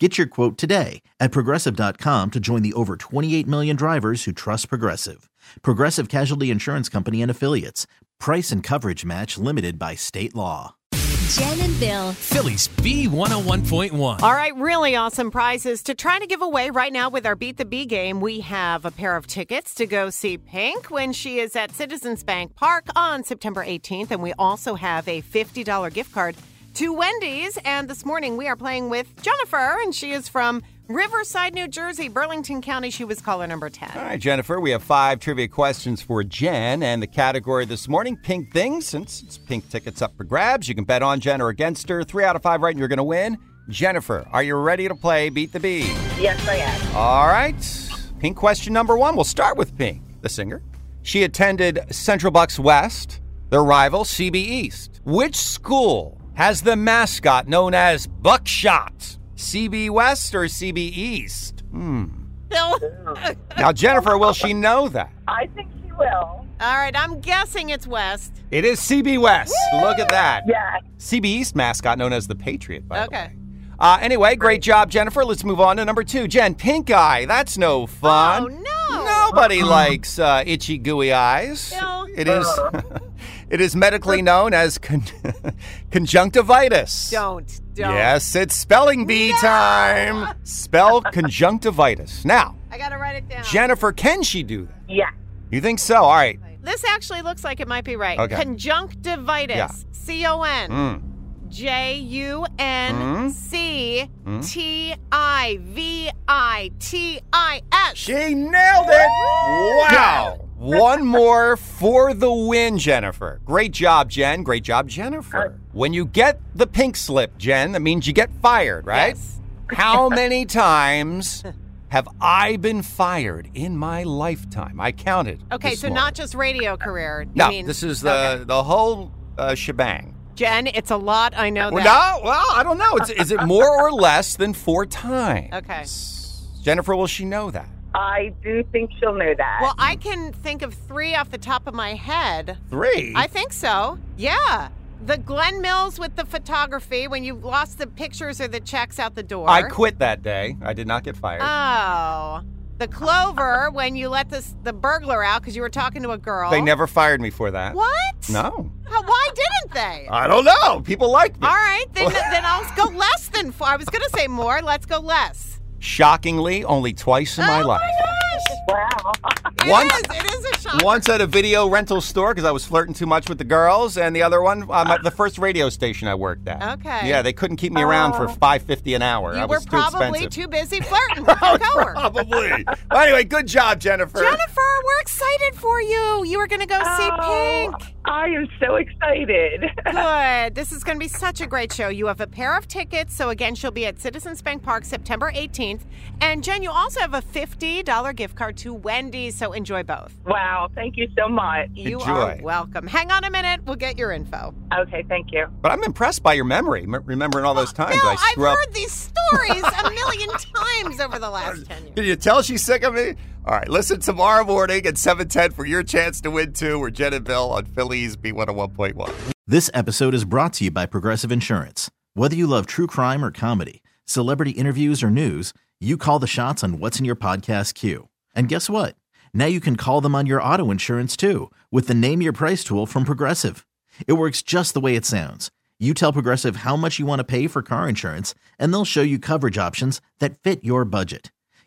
Get your quote today at progressive.com to join the over 28 million drivers who trust Progressive. Progressive Casualty Insurance Company and Affiliates. Price and coverage match limited by state law. Jen and Bill. Philly's B101.1. All right, really awesome prizes to try to give away right now with our Beat the Bee game. We have a pair of tickets to go see Pink when she is at Citizens Bank Park on September 18th. And we also have a $50 gift card to Wendy's. And this morning we are playing with Jennifer, and she is from Riverside, New Jersey, Burlington County. She was caller number 10. All right, Jennifer, we have five trivia questions for Jen. And the category this morning, pink things. Since it's pink tickets up for grabs, you can bet on Jen or against her. Three out of five right, and you're going to win. Jennifer, are you ready to play Beat the Bee? Yes, I am. All right. Pink question number one. We'll start with Pink, the singer. She attended Central Bucks West, their rival, CB East. Which school has the mascot known as Buckshot? CB West or CB East? Hmm. Bill? Now, Jennifer, will she know that? I think she will. All right, I'm guessing it's West. It is CB West. Look at that. Yes. CB East mascot known as the Patriot, by the Okay. way. Uh, anyway, great job, Jennifer. Let's move on to number two. Jen, pink eye. That's no fun. Oh, no. Nobody likes uh, itchy, gooey eyes. No. It is. It is medically known as con- conjunctivitis. Don't. Don't. Yes, it's spelling bee time. Spell conjunctivitis. Now, I got to write it down. Jennifer, can she do that? Yeah. You think so? All right. This actually looks like it might be right. Okay. Conjunctivitis. Yeah. C O N Mm. J U N C T I V I T I S. She nailed it! Wow! One more for the win, Jennifer. Great job, Jen. Great job, Jennifer. When you get the pink slip, Jen, that means you get fired, right? Yes. How many times have I been fired in my lifetime? I counted. Okay, this so morning. not just radio career. You No, mean, this is the Okay. the whole uh, shebang. Jen, it's a lot. I know Well, that. no, well, I don't know. It's, is it more or less than four times? Okay. Jennifer, will she know that? I do think she'll know that. Well, I can think of three off the top of my head. Three. I think so. Yeah. The Glen Mills with the photography when you lost the pictures or the checks out the door. I quit that day. I did not get fired. Oh. The Clover when you let this, the burglar out because you were talking to a girl. They never fired me for that. What? No. How, why didn't they? I don't know. People like me. All right, then, then I'll go less than four. I was going to say more. Let's go less. Shockingly, only twice in my oh life. my gosh. wow. Once- is. It is a shock. Once at a video rental store because I was flirting too much with the girls, and the other one, um, at the first radio station I worked at. Okay. Yeah, they couldn't keep me around for Oh. five fifty an hour. You I were was too probably expensive. too busy flirting with your coworker. Probably. Well, anyway, good job, Jennifer. Jennifer, we're excited for you. You are going to go see Oh, Pink. I am so excited. Good. This is going to be such a great show. You have a pair of tickets. So, again, she'll be at Citizens Bank Park September 18th. And, Jen, you also have a $50 gift card to Wendy's. So, enjoy both. wow. Thank you so much. You are welcome. Hang on a minute. We'll get your info. Okay. Thank you. But I'm impressed by your memory, m- remembering all those oh, times Bill, I I've up. heard these stories a million times over the last 10 years. Can you tell she's sick of me? All right, listen tomorrow morning at 710 for your chance to win too. We're Jen and Bill on Philly's B101.1. This episode is brought to you by Progressive Insurance. Whether you love true crime or comedy, celebrity interviews or news, you call the shots on what's in your podcast queue. And guess what? Now you can call them on your auto insurance too with the Name Your Price tool from Progressive. It works just the way it sounds. You tell Progressive how much you want to pay for car insurance, and they'll show you coverage options that fit your budget.